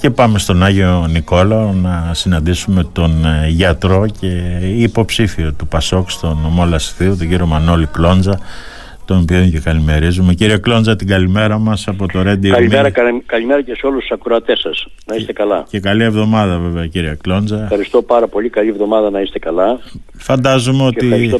Και πάμε στον Άγιο Νικόλαο να συναντήσουμε τον ε, γιατρό και υποψήφιο του Πασόκ στον νομό Λασιθίου, τον κύριο Μανώλη Κλόντζα, τον οποίο και καλημερίζουμε. Κύριε Κλόντζα, την καλημέρα μας από το Radio Καλημέρα, καλημέρα και σε όλους τους ακροατές σας. Να είστε καλά. Και καλή εβδομάδα βέβαια κύριε Κλόντζα. Ευχαριστώ πάρα πολύ. Καλή εβδομάδα να είστε καλά. Φαντάζομαι ότι... Ευχαριστώ...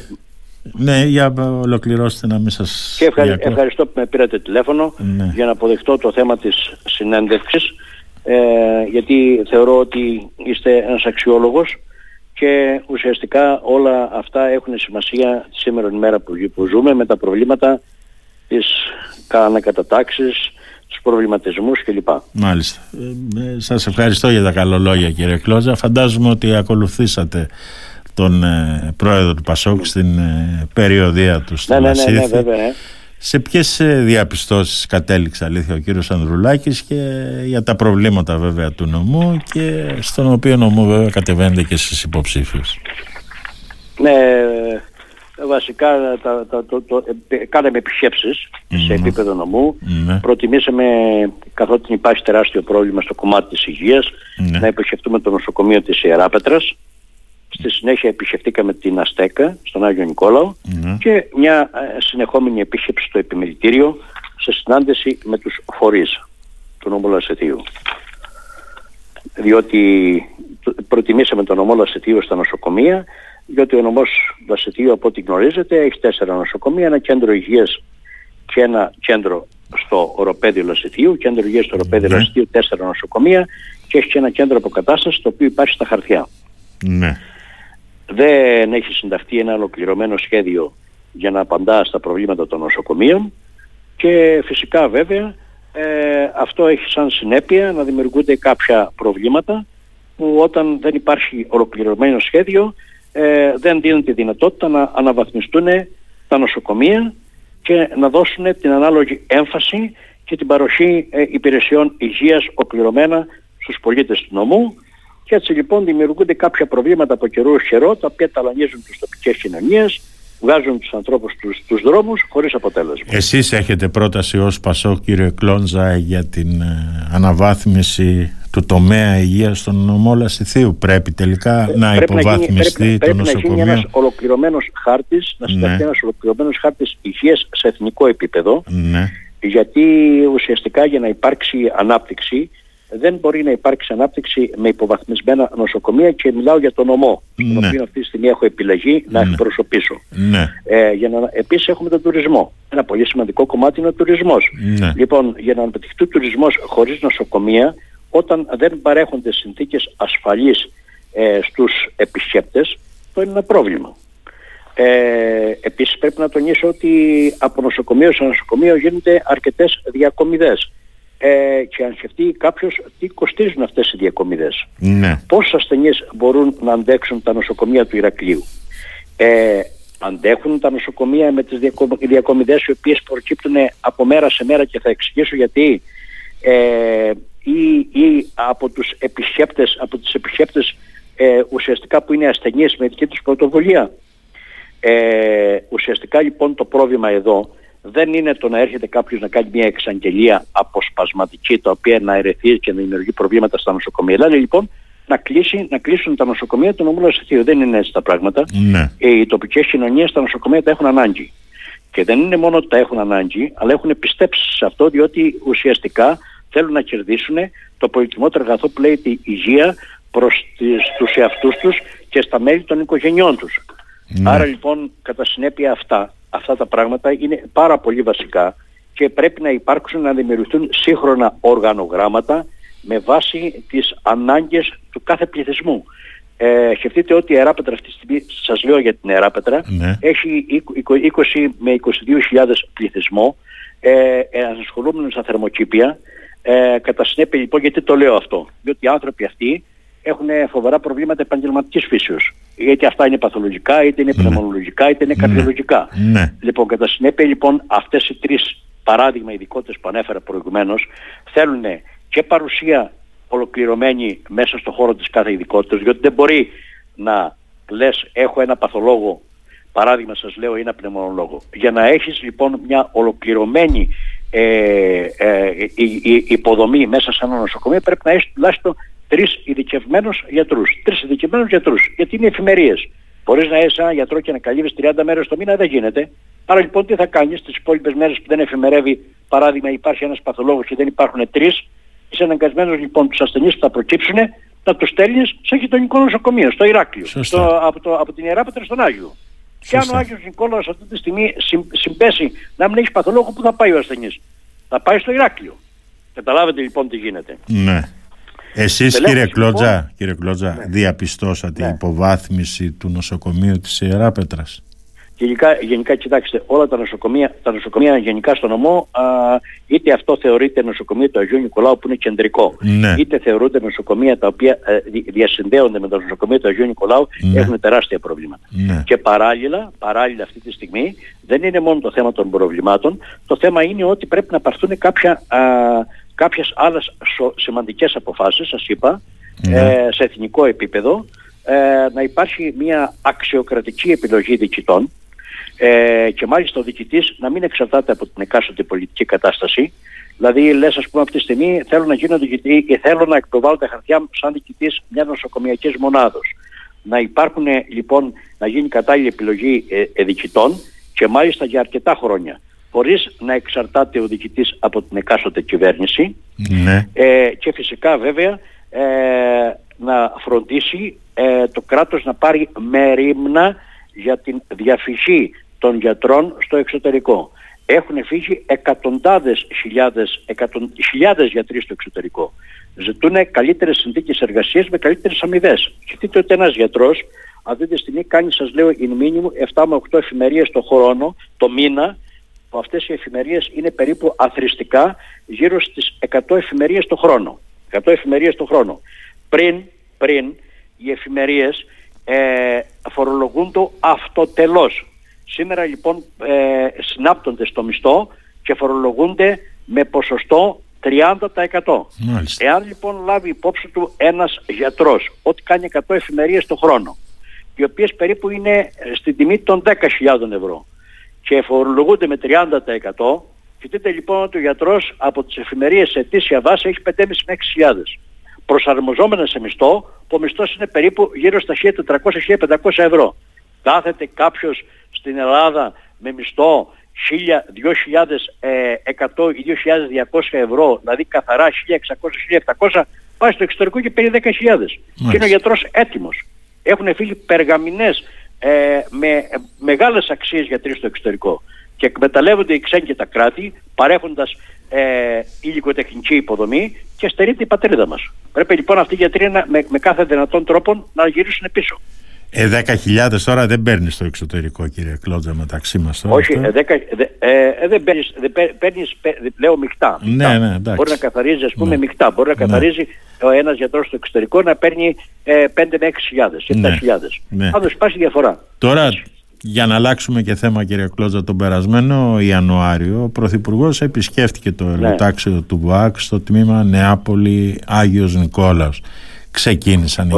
Ναι, για ολοκληρώστε να μην σας... Και ευχαριστώ που με πήρατε τηλέφωνο ναι. για να αποδεχτώ το θέμα της συνέντευξης ε, γιατί θεωρώ ότι είστε ένας αξιόλογος και ουσιαστικά όλα αυτά έχουν σημασία σήμερα ημέρα που, που ζούμε με τα προβλήματα της ανακατατάξεις, τους προβληματισμούς κλπ. Μάλιστα. Ε, ε, σας ευχαριστώ για τα καλολόγια κύριε Κλόζα. Φαντάζομαι ότι ακολουθήσατε τον ε, πρόεδρο του Πασόκ στην ε, περιοδία του στο ναι, ναι, ναι, ναι, βέβαια. Ναι. Σε ποιες διαπιστώσεις κατέληξε αλήθεια ο κύριος Ανδρουλάκης και για τα προβλήματα βέβαια του νομού και στον οποίο νομού βέβαια κατεβαίνετε και στις υποψήφιους. Ναι, βασικά τα, τα, το, το, ε, κάναμε επισκέψεις σε επίπεδο νομού. Ναι. Προτιμήσαμε, καθότι υπάρχει τεράστιο πρόβλημα στο κομμάτι της υγείας, ναι. να επισκεφτούμε το νοσοκομείο της Ιεράπετρας Στη συνέχεια επισκεφτήκαμε την Αστέκα στον Άγιο Νικόλαο ναι. και μια ε, συνεχόμενη επίσκεψη στο επιμελητήριο σε συνάντηση με τους φορείς του νομού Λασετίου. Διότι προτιμήσαμε τον νομό Λασετίου στα νοσοκομεία διότι ο νομός Λασετίου από ό,τι γνωρίζετε έχει τέσσερα νοσοκομεία, ένα κέντρο υγείας και ένα κέντρο στο οροπέδιο Λασετίου, κέντρο υγείας στο οροπέδιο ναι. Λασετίου, τέσσερα νοσοκομεία και έχει και ένα κέντρο αποκατάστασης το οποίο υπάρχει στα χαρτιά. Ναι δεν έχει συνταχθεί ένα ολοκληρωμένο σχέδιο για να απαντά στα προβλήματα των νοσοκομείων και φυσικά βέβαια ε, αυτό έχει σαν συνέπεια να δημιουργούνται κάποια προβλήματα που όταν δεν υπάρχει ολοκληρωμένο σχέδιο ε, δεν δίνουν τη δυνατότητα να αναβαθμιστούν τα νοσοκομεία και να δώσουν την ανάλογη έμφαση και την παροχή ε, υπηρεσιών υγείας οκληρωμένα στους πολίτες του νομού και έτσι λοιπόν δημιουργούνται κάποια προβλήματα από καιρό σε καιρό τα οποία ταλανίζουν τις τοπικές κοινωνίες, βγάζουν τους ανθρώπους στους, στους δρόμους χωρίς αποτέλεσμα. Εσείς έχετε πρόταση ως Πασό κύριε Κλόντζα για την ε, αναβάθμιση του τομέα υγείας στον νομό Λασιθίου. Πρέπει τελικά ε, να πρέπει υποβαθμιστεί να γίνει, πρέπει, το πρέπει νοσοκομείο. να γίνει ένας ολοκληρωμένος χάρτης, να συνταχθεί ναι. ένας ολοκληρωμένος χάρτης υγείας σε εθνικό επίπεδο. Ναι. Γιατί ουσιαστικά για να υπάρξει ανάπτυξη δεν μπορεί να υπάρξει ανάπτυξη με υποβαθμισμένα νοσοκομεία και μιλάω για τον νομό, ναι. τον οποίο αυτή τη στιγμή έχω επιλεγεί να ναι. εκπροσωπήσω. Ναι. Ε, για να, επίσης έχουμε τον τουρισμό. Ένα πολύ σημαντικό κομμάτι είναι ο τουρισμός. Ναι. Λοιπόν, για να αναπτυχθεί ο τουρισμός χωρίς νοσοκομεία, όταν δεν παρέχονται συνθήκες ασφαλής ε, στους επισκέπτες, το είναι ένα πρόβλημα. Ε, επίσης πρέπει να τονίσω ότι από νοσοκομείο σε νοσοκομείο γίνονται αρκετές διακομιδές ε, και αν σκεφτεί κάποιος τι κοστίζουν αυτές οι διακομιδές. Ναι. Πόσους ασθενείς μπορούν να αντέξουν τα νοσοκομεία του Ηρακλείου. Ε, αντέχουν τα νοσοκομεία με τις διακομιδές οι οποίες προκύπτουν από μέρα σε μέρα και θα εξηγήσω γιατί ε, ή, ή από τους επισκέπτες, από τους επισκέπτες ε, ουσιαστικά που είναι ασθενείς με δική τους πρωτοβουλία. Ε, ουσιαστικά λοιπόν το πρόβλημα εδώ δεν είναι το να έρχεται κάποιος να κάνει μια εξαγγελία αποσπασματική, τα οποία να ερεθεί και να δημιουργεί προβλήματα στα νοσοκομεία. Δηλαδή λοιπόν να, κλείσει, να κλείσουν τα νοσοκομεία του νομού Λασιθίου. Δεν είναι έτσι τα πράγματα. Ναι. Ε, οι τοπικές κοινωνίες τα νοσοκομεία τα έχουν ανάγκη. Και δεν είναι μόνο ότι τα έχουν ανάγκη, αλλά έχουν πιστέψει σε αυτό, διότι ουσιαστικά θέλουν να κερδίσουν το πολυτιμότερο αγαθό που λέει τη υγεία προς τους εαυτούς τους και στα μέλη των οικογενειών τους. Ναι. Άρα λοιπόν κατά συνέπεια αυτά αυτά τα πράγματα είναι πάρα πολύ βασικά και πρέπει να υπάρξουν να δημιουργηθούν σύγχρονα οργανογράμματα με βάση τις ανάγκες του κάθε πληθυσμού. Ε, σκεφτείτε ότι η Εράπετρα αυτή τη στιγμή, σας λέω για την Εράπετρα, ναι. έχει 20 με 22.000 πληθυσμό, ε, ε, στα θερμοκήπια. Ε, κατά συνέπεια λοιπόν γιατί το λέω αυτό, διότι οι άνθρωποι αυτοί έχουν φοβερά προβλήματα επαγγελματικής φύσεως. Γιατί αυτά είναι παθολογικά, είτε είναι ναι. πνευμονολογικά, είτε είναι ναι. καρδιολογικά. Ναι. Λοιπόν, κατά συνέπεια λοιπόν αυτές οι τρεις παράδειγμα ειδικότητες που ανέφερα προηγουμένως θέλουν και παρουσία ολοκληρωμένη μέσα στο χώρο της κάθε ειδικότητας, διότι δεν μπορεί να λες έχω ένα παθολόγο παράδειγμα σας λέω ένα πνευμονολόγο. Για να έχεις λοιπόν μια ολοκληρωμένη ε, ε, υποδομή μέσα σε ένα νοσοκομείο πρέπει να έχεις τουλάχιστον τρεις ειδικευμένους γιατρούς. Τρεις ειδικευμένους γιατρούς, γιατί είναι εφημερίες. Μπορείς να έχει ένα γιατρό και να καλύβεις 30 μέρες το μήνα, δεν γίνεται. Άρα λοιπόν τι θα κάνεις τις υπόλοιπες μέρες που δεν εφημερεύει, παράδειγμα, υπάρχει ένας παθολόγος και δεν υπάρχουν τρεις, είσαι αναγκασμένος λοιπόν τους ασθενείς που θα προκύψουν να τους στέλνεις σε γειτονικό νοσοκομείο, στο Ηράκλειο, στο, από, το, από την Ιεράπετρα στον Άγιο. Και αν ο Άγιος Νικόλαος αυτή τη στιγμή συμπέσει να μην έχει παθολόγο, πού θα πάει ο ασθενής; Θα πάει στο Ηράκλειο. Καταλάβετε λοιπόν τι γίνεται. Ναι. Εσείς κύριε Κλότζα, λοιπόν, κύριε Κλότζα ναι. διαπιστώσατε ναι. υποβάθμιση του νοσοκομείου της Ιεράπετρας. Γενικά, γενικά κοιτάξτε, όλα τα νοσοκομεία, τα νοσοκομεία γενικά στο νομό, α, είτε αυτό θεωρείται νοσοκομείο του Αγίου Νικολάου που είναι κεντρικό, ναι. είτε θεωρούνται νοσοκομεία τα οποία ε, διασυνδέονται με το νοσοκομείο του Αγίου Νικολάου, ναι. έχουν τεράστια προβλήματα. Ναι. Και παράλληλα, παράλληλα αυτή τη στιγμή, δεν είναι μόνο το θέμα των προβλημάτων, το θέμα είναι ότι πρέπει να πάρθουν κάποια, α, κάποιες άλλες σημαντικές αποφάσεις, σας είπα, ναι. ε, σε εθνικό επίπεδο, ε, να υπάρχει μια αξιοκρατική επιλογή διοικητών, ε, και μάλιστα ο διοικητής να μην εξαρτάται από την εκάστοτε πολιτική κατάσταση. Δηλαδή, λες, ας πούμε, αυτή τη στιγμή θέλω να γίνω διοικητή ή θέλω να εκπροβάλλω τα χαρτιά μου σαν διοικητής μιας νοσοκομιακής μονάδος. Να υπάρχουν λοιπόν, να γίνει κατάλληλη επιλογή ε, ε, διοικητών και μάλιστα για αρκετά χρόνια. Χωρίς να εξαρτάται ο διοικητής από την εκάστοτε κυβέρνηση. Ναι. Ε, και φυσικά βέβαια ε, να φροντίσει ε, το κράτος να πάρει μερίμνα για την διαφυγή των γιατρών στο εξωτερικό. Έχουν φύγει εκατοντάδες χιλιάδες, εκατον, χιλιάδες γιατροί στο εξωτερικό. Ζητούν καλύτερες συνθήκες εργασίας με καλύτερες αμοιβές. Σκεφτείτε ότι ένας γιατρός αυτή τη στιγμή κάνει, σας λέω, in minimum 7 με 8 εφημερίες το χρόνο, το μήνα, που αυτές οι εφημερίες είναι περίπου αθρηστικά γύρω στις 100 εφημερίες το χρόνο. 100 εφημερίες το χρόνο. Πριν, πριν οι εφημερίες ε, φορολογούν το αυτοτελώς. Σήμερα λοιπόν ε, συνάπτονται στο μισθό και φορολογούνται με ποσοστό 30%. Μάλιστα. Εάν λοιπόν λάβει υπόψη του ένας γιατρός ότι κάνει 100 εφημερίες το χρόνο οι οποίες περίπου είναι ε, στην τιμή των 10.000 ευρώ και φορολογούνται με 30% Κοιτείτε λοιπόν ότι ο γιατρός από τις εφημερίες σε αιτήσια βάση έχει 5.500 με 6.000 προσαρμοζόμενα σε μισθό που ο μισθός είναι περίπου γύρω στα 1.400-1.500 ευρώ. Κάθεται κάποιος στην Ελλάδα με μισθό 1.200 ή 2.200 ευρώ, δηλαδή καθαρά 1.600-1.700, πάει στο εξωτερικό και παίρνει 10.000. Και είναι ο γιατρός έτοιμος. Έχουν φύγει περγαμηνές ε, με μεγάλες αξίες γιατροί στο εξωτερικό και εκμεταλλεύονται οι ξένοι και τα κράτη παρέχοντας ε, υλικοτεχνική υποδομή και στερείται η πατρίδα μας. Πρέπει λοιπόν αυτοί οι γιατροί να, με, με κάθε δυνατόν τρόπο να γυρίσουν πίσω. Ε, 10.000 τώρα δεν παίρνεις στο εξωτερικό, κύριε Κλότζα, μεταξύ μας τώρα. Όχι, ε, 10, ε, ε, δεν παίρνεις, παίρνεις, λέω μεικτά. Ναι, ναι, εντάξει. Μπορεί να καθαρίζει, ας πούμε, ναι. μεικτά. Μπορεί να ναι. καθαρίζει ο ένας γιατρός στο εξωτερικό να παίρνει ε, 5 με 6.000, 7.000. Ναι. ναι. Πάντως υπάρχει διαφορά. Τώρα, για να αλλάξουμε και θέμα, κύριε Κλότζα, τον περασμένο Ιανουάριο, ο Πρωθυπουργός επισκέφτηκε το ναι. εργοτάξιο του ΒΟΑΚ στο τμήμα Νεάπολη Άγιος Νικόλαος. Ξεκίνησαν οι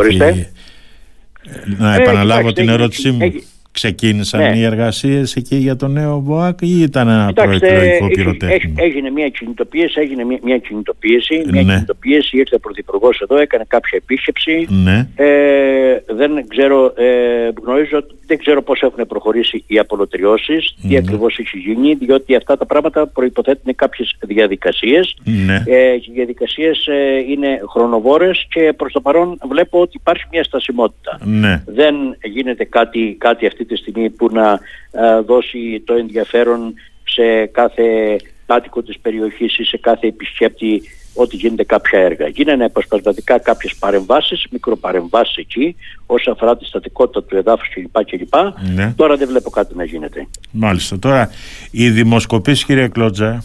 να ε, επαναλάβω την ερώτησή μου. Ξεκίνησαν ναι. οι εργασίες εκεί για το νέο ΒΟΑΚ ή ήταν ένα προεκλογικό πυροτέχνημα; Έγινε μια κινητοποίηση, έγινε μια, μια κινητοποίηση. Μια ναι. κινητοποίηση, ήρθε ο Πρωθυπουργός εδώ, έκανε κάποια επίσκεψη. Ναι. Ε, δεν ξέρω, ε, γνωρίζω, δεν ξέρω πώς έχουν προχωρήσει οι απολωτριώσεις, τι ναι. ακριβώς έχει γίνει, διότι αυτά τα πράγματα προποθέτουν κάποιες διαδικασίες. Ναι. Ε, οι διαδικασίες ε, είναι χρονοβόρες και προς το παρόν βλέπω ότι υπάρχει μια στασιμότητα. Ναι. Δεν γίνεται κάτι, κάτι αυτή τη στιγμή που να ε, δώσει το ενδιαφέρον σε κάθε κάτοικο της περιοχής ή σε κάθε επισκέπτη ότι γίνεται κάποια έργα. Γίνανε αποσπασματικά κάποιες παρεμβάσεις, μικροπαρεμβάσεις εκεί, όσον αφορά τη στατικότητα του εδάφους κλπ. κλπ. Ναι. Τώρα δεν βλέπω κάτι να γίνεται. Μάλιστα. Τώρα, οι δημοσκοπήσεις κύριε Κλότζα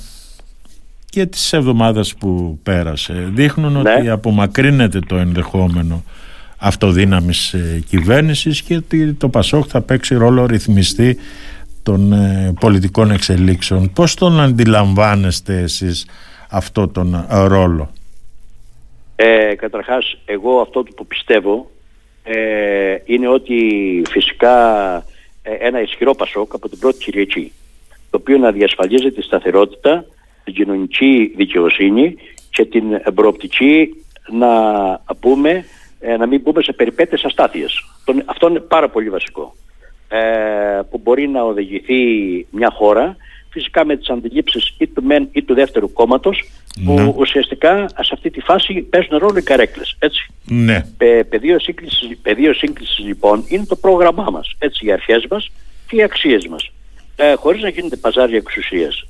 και τις εβδομάδες που πέρασε δείχνουν ναι. ότι απομακρύνεται το ενδεχόμενο αυτοδύναμης ε, κυβέρνησης και ότι το ΠΑΣΟΚ θα παίξει ρόλο ρυθμιστή των ε, πολιτικών εξελίξεων. Πώς τον αντιλαμβάνεστε εσείς αυτό τον ε, ρόλο; Ε, καταρχάς εγώ αυτό που πιστεύω ε, είναι ότι φυσικά ένα ισχυρό Πασόκ από την πρώτη Κυριακή το οποίο να διασφαλίζει τη σταθερότητα, την κοινωνική δικαιοσύνη και την προοπτική να, πούμε, να μην μπούμε σε περιπέτειες αστάθειες. Αυτό είναι πάρα πολύ βασικό. Ε, που μπορεί να οδηγηθεί μια χώρα φυσικά με τις αντιλήψεις ή του μεν ή του δεύτερου κόμματος που ναι. ουσιαστικά σε αυτή τη φάση παίζουν ρόλο οι καρέκλες έτσι. Ναι. Πε, πεδίο, σύγκλησης, πεδίο σύγκλησης λοιπόν είναι το πρόγραμμά μας έτσι οι αρχές μας και οι αξίες μας ε, χωρίς να γίνεται παζάρια εξουσίας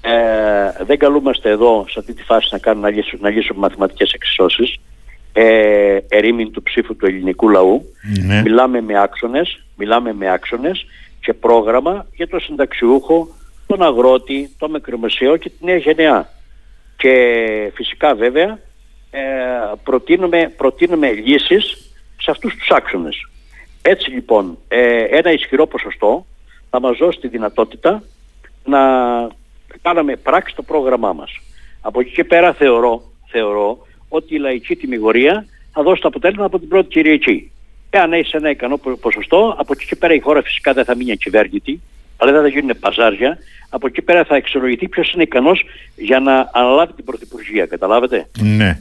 ε, δεν καλούμαστε εδώ σε αυτή τη φάση να, κάνουμε, να, λύσουμε, να λύσουμε μαθηματικές εξισώσεις ε, ερήμην του ψήφου του ελληνικού λαού. Ναι. Μιλάμε με άξονες, μιλάμε με άξονες και πρόγραμμα για το συνταξιούχο, τον αγρότη, το μικρομεσαίο και τη νέα γενεά. Και φυσικά βέβαια ε, προτείνουμε, προτείνουμε λύσεις σε αυτούς τους άξονες. Έτσι λοιπόν ε, ένα ισχυρό ποσοστό θα μας δώσει τη δυνατότητα να κάναμε πράξη το πρόγραμμά μας. Από εκεί και πέρα θεωρώ, θεωρώ ότι η λαϊκή τιμιγορία θα δώσει το αποτέλεσμα από την πρώτη Κυριακή. Εάν έχει ένα ικανό ποσοστό, από εκεί και πέρα η χώρα φυσικά δεν θα μείνει ακυβέρνητη, αλλά δεν θα γίνουν παζάρια. Από εκεί πέρα θα εξολογηθεί ποιος είναι ικανός για να αναλάβει την πρωθυπουργία. Καταλάβετε; Ναι.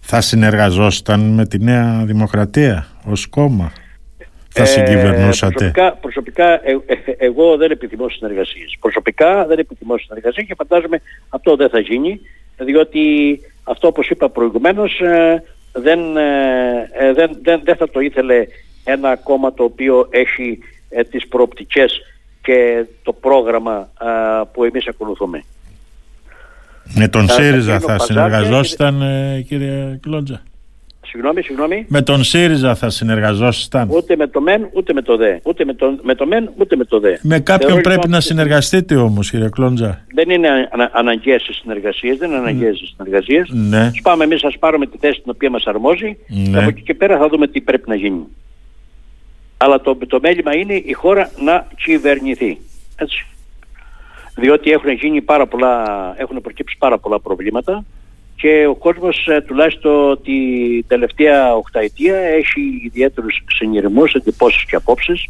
Θα συνεργαζόσταν με τη Νέα Δημοκρατία ως κόμμα. Θα ε, συγκυβερνούσατε. προσωπικά, προσωπικά ε, ε, εγώ δεν επιθυμώ συνεργασίες. Προσωπικά δεν επιθυμώ συνεργασίες και φαντάζομαι αυτό δεν θα γίνει διότι αυτό όπως είπα προηγουμένως ε, δεν, ε, ε, δεν, δεν, δεν θα το ήθελε ένα κόμμα το οποίο έχει τις προοπτικές και το πρόγραμμα που εμείς ακολουθούμε. Με τον ΣΥΡΙΖΑ θα συνεργαζόσασταν κύριε Κλόντζα; Συγγνώμη, συγγνώμη. Με τον ΣΥΡΙΖΑ θα συνεργαζόσασταν; Ούτε με το ΜΕΝ, ούτε με το ΔΕ. Ούτε με το, με το ΜΕΝ, ούτε με το ΔΕ. Με κάποιον Θεωρώ, πρέπει λοιπόν, να συνεργαστείτε όμως, κύριε Κλόντζα. Δεν είναι ανα, αναγκαίες οι συνεργασίες, δεν είναι αναγκαίες οι συνεργασίες. Ναι. πάμε εμείς, ας πάρουμε τη θέση την οποία μας αρμόζει ναι. και από εκεί και πέρα θα δούμε τι πρέπει να γίνει. Αλλά το, το μέλημα είναι η χώρα να κυβερνηθεί. Έτσι. Διότι έχουν γίνει πάρα πολλά, έχουν προκύψει πάρα πολλά προβλήματα και ο κόσμος ε, τουλάχιστον τη τελευταία οχταετία έχει ιδιαίτερους συνειρμούς, εντυπώσεις και απόψεις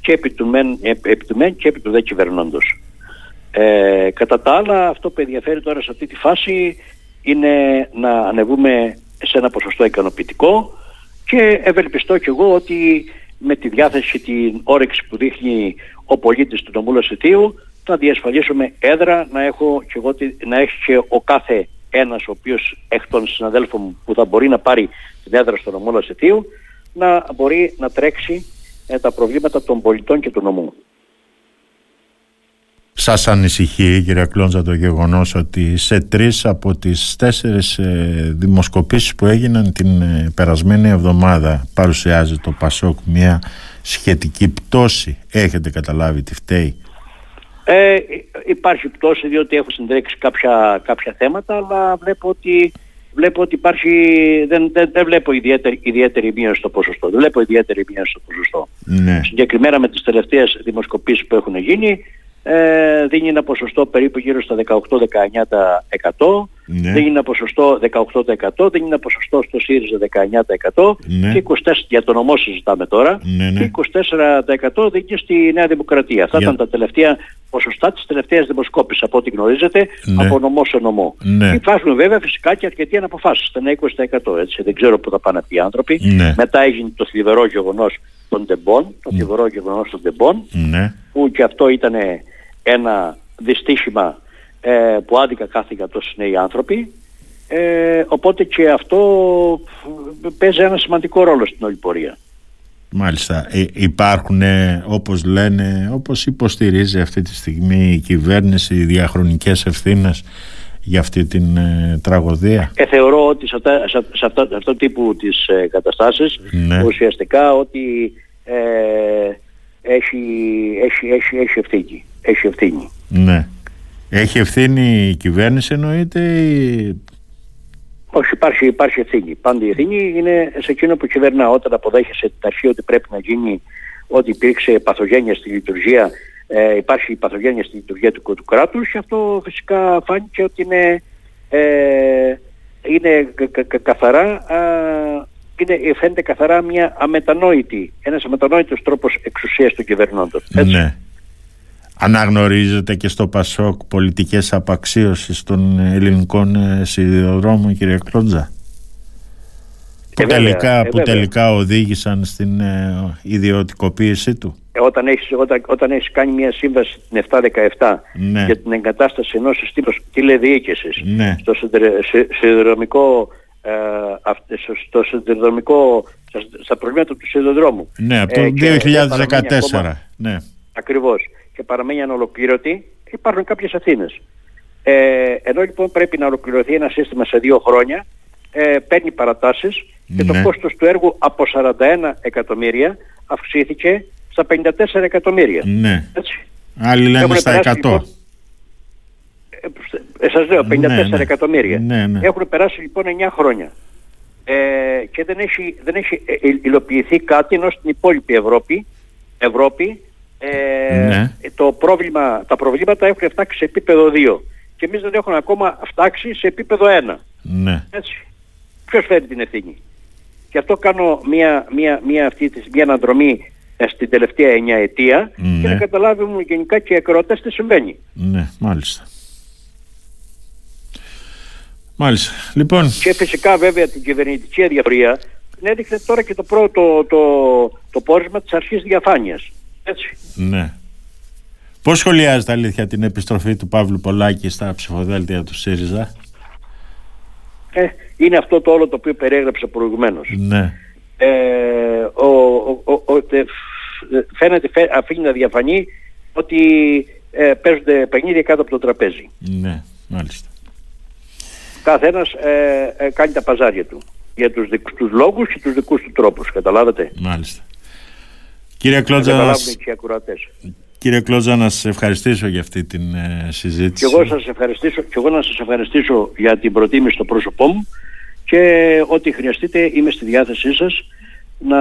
και επί του μεν, επί του μεν και επί του δε κυβερνώντος. Ε, κατά τα άλλα αυτό που ενδιαφέρει τώρα σε αυτή τη φάση είναι να ανεβούμε σε ένα ποσοστό ικανοποιητικό και ευελπιστώ κι εγώ ότι με τη διάθεση την όρεξη που δείχνει ο πολίτης του νομού Λασιτίου θα διασφαλίσουμε έδρα να, έχω και εγώ, να έχει και ο κάθε ένας ο οποίος εκ των συναδέλφων που θα μπορεί να πάρει την έδρα στο νομό Λασιτίου να μπορεί να τρέξει ε, τα προβλήματα των πολιτών και του νομού. Σας ανησυχεί κύριε Κλόντζα το γεγονός ότι σε τρεις από τις τέσσερις ε, δημοσκοπήσεις που έγιναν την ε, περασμένη εβδομάδα παρουσιάζει το ΠΑΣΟΚ μια σχετική πτώση. Έχετε καταλάβει τι φταίει; Ε, υπάρχει πτώση διότι έχω συντρέξει κάποια, κάποια θέματα αλλά βλέπω ότι, βλέπω ότι υπάρχει, δεν, δεν, δεν βλέπω ιδιαίτερη, ιδιαίτερη μείωση στο ποσοστό. Δεν βλέπω ιδιαίτερη μείωση στο ποσοστό. Ναι. Συγκεκριμένα με τις τελευταίες δημοσκοπήσεις που έχουν γίνει ε, δίνει ένα ποσοστό περίπου γύρω στα 18-19% ναι. δίνει ένα ποσοστό 18% δίνει ένα ποσοστό στο ΣΥΡΙΖΑ 19% ναι. και 24% για το νομό συζητάμε τώρα ναι, ναι. και 24% δίνει στη Νέα Δημοκρατία. Αυτά ήταν τα τελευταία ποσοστά της τελευταίας δημοσκόπησης από ό,τι γνωρίζετε ναι. από νομό σε νομό. Ναι. Υπάρχουν βέβαια φυσικά και αρκετοί αναποφάσεις, ήταν 20% έτσι, δεν ξέρω πού θα πάνε αυτοί οι άνθρωποι. Ναι. Μετά έγινε το θλιβερό γεγονός των τεμπών, το θλιβερό γεγονός των τεμπών ναι. που και αυτό ήταν ένα δυστύχημα ε, που άδικα κάθηκαν τόσοι νέοι άνθρωποι ε, οπότε και αυτό παίζει ένα σημαντικό ρόλο στην όλη πορεία. Μάλιστα. Ε, υπάρχουν όπως λένε, όπως υποστηρίζει αυτή τη στιγμή η κυβέρνηση οι διαχρονικές ευθύνες για αυτή την ε, τραγωδία; Ε, θεωρώ ότι σε, αυτά, σε, σε αυτό, αυτό τύπου τις ε, καταστάσεις ναι. ουσιαστικά ότι ε, έχει, έχει, έχει, έχει ευθύνη. Έχει ευθύνη. Ναι. Έχει ευθύνη η κυβέρνηση εννοείται ή... Όχι, υπάρχει, υπάρχει ευθύνη. Πάντα η ευθύνη είναι σε εκείνο που κυβερνά. Όταν αποδέχεσαι την αρχή ότι πρέπει να γίνει ότι υπήρξε παθογένεια στη λειτουργία, ε, υπάρχει παθογένεια στη λειτουργία του, του κράτους και αυτό φυσικά φάνηκε ότι είναι, ε, είναι κα, κα, καθαρά είναι, φαίνεται καθαρά μια αμετανόητη, ένας αμετανόητος τρόπος εξουσίας των κυβερνώντων. Ναι. Αναγνωρίζετε και στο ΠΑΣΟΚ πολιτικές απαξίωσεις των ελληνικών ε, σιδηροδρόμων κύριε Κλόντζα; Που, τελικά, ε, που τελικά οδήγησαν στην ε, ιδιωτικοποίησή του; Ε, όταν έχεις, όταν, όταν έχεις κάνει μια σύμβαση την 717 ναι. για την εγκατάσταση ενός συστήματος τηλεδιοίκησης ναι. στο σιδηροδρομικό ε, στο σιδηροδρομικό στα προβλήματα του σιδηροδρόμου. Ναι, από το 2014. ναι. Ακριβώς. Και παραμένει ανολοκλήρωτη, υπάρχουν κάποιες Αθήνες. Ε, ενώ λοιπόν πρέπει να ολοκληρωθεί ένα σύστημα σε δύο χρόνια, ε, παίρνει παρατάσεις και το ναι. κόστος του έργου από 41 εκατομμύρια αυξήθηκε στα 54 εκατομμύρια. Ναι. Έτσι. Άλλοι λένε στα 100. Λοιπόν, ε, σας λέω 54 ναι, ναι. εκατομμύρια. Ναι, ναι. Έχουν περάσει λοιπόν 9 χρόνια. Ε, και δεν έχει, δεν έχει ε, ε, υλοποιηθεί κάτι ενώ στην υπόλοιπη Ευρώπη, Ευρώπη ε, το πρόβλημα, τα προβλήματα έχουν φτάσει σε επίπεδο 2 και εμείς δεν έχουμε ακόμα φτάξει σε επίπεδο 1. Ναι. Έτσι. Ποιος φέρει την ευθύνη; Και αυτό κάνω μια, μια, μια, αυτή, μια αναδρομή στην τελευταία 9 ετία και να καταλάβουμε γενικά και οι ακροατές τι συμβαίνει. Ναι, μάλιστα. Μάλιστα. Λοιπόν... Και φυσικά βέβαια την κυβερνητική αδιαφορία την έδειξε τώρα και το πρώτο το, το πόρισμα της αρχής διαφάνειας. Έτσι. Ναι. Πώς σχολιάζεται αλήθεια την επιστροφή του Παύλου Πολάκη στα ψηφοδέλτια του ΣΥΡΙΖΑ; Ε, είναι αυτό το όλο το οποίο περιέγραψα προηγουμένως. Ναι. Ε, ο, ο, ο, φαίνεται, αφήνει να διαφανεί ότι ε, παίζονται παιχνίδια κάτω από το τραπέζι. Ναι, μάλιστα καθένας ε, ε, κάνει τα παζάρια του για τους δικούς τους λόγους και τους δικούς του τρόπους, καταλάβατε; Μάλιστα. Κύριε Κλότζα, να, κύριε Κλότζα, να σας ευχαριστήσω για αυτή την ε, συζήτηση. Και εγώ, σας ευχαριστήσω, και εγώ να σας ευχαριστήσω για την προτίμηση στο πρόσωπό μου και ό,τι χρειαστείτε είμαι στη διάθεσή σας να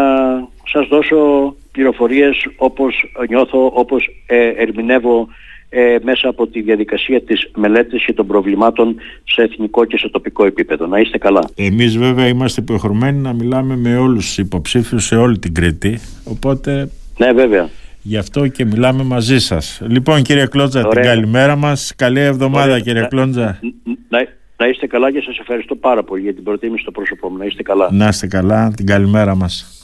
σας δώσω πληροφορίες όπως νιώθω, όπως ε, ερμηνεύω ε, μέσα από τη διαδικασία της μελέτης και των προβλημάτων σε εθνικό και σε τοπικό επίπεδο. Να είστε καλά. Εμείς βέβαια είμαστε υποχρεωμένοι να μιλάμε με όλους τους υποψήφιους σε όλη την Κρήτη, οπότε... Ναι βέβαια. Γι' αυτό και μιλάμε μαζί σας. Λοιπόν κύριε Κλόντζα, την καλημέρα μας. Καλή εβδομάδα κύριε Κλόντζα. Να, να είστε καλά και σας ευχαριστώ πάρα πολύ για την προτίμηση στο πρόσωπό μου. Να είστε καλά. Να είστε καλά. Την καλημέρα μας.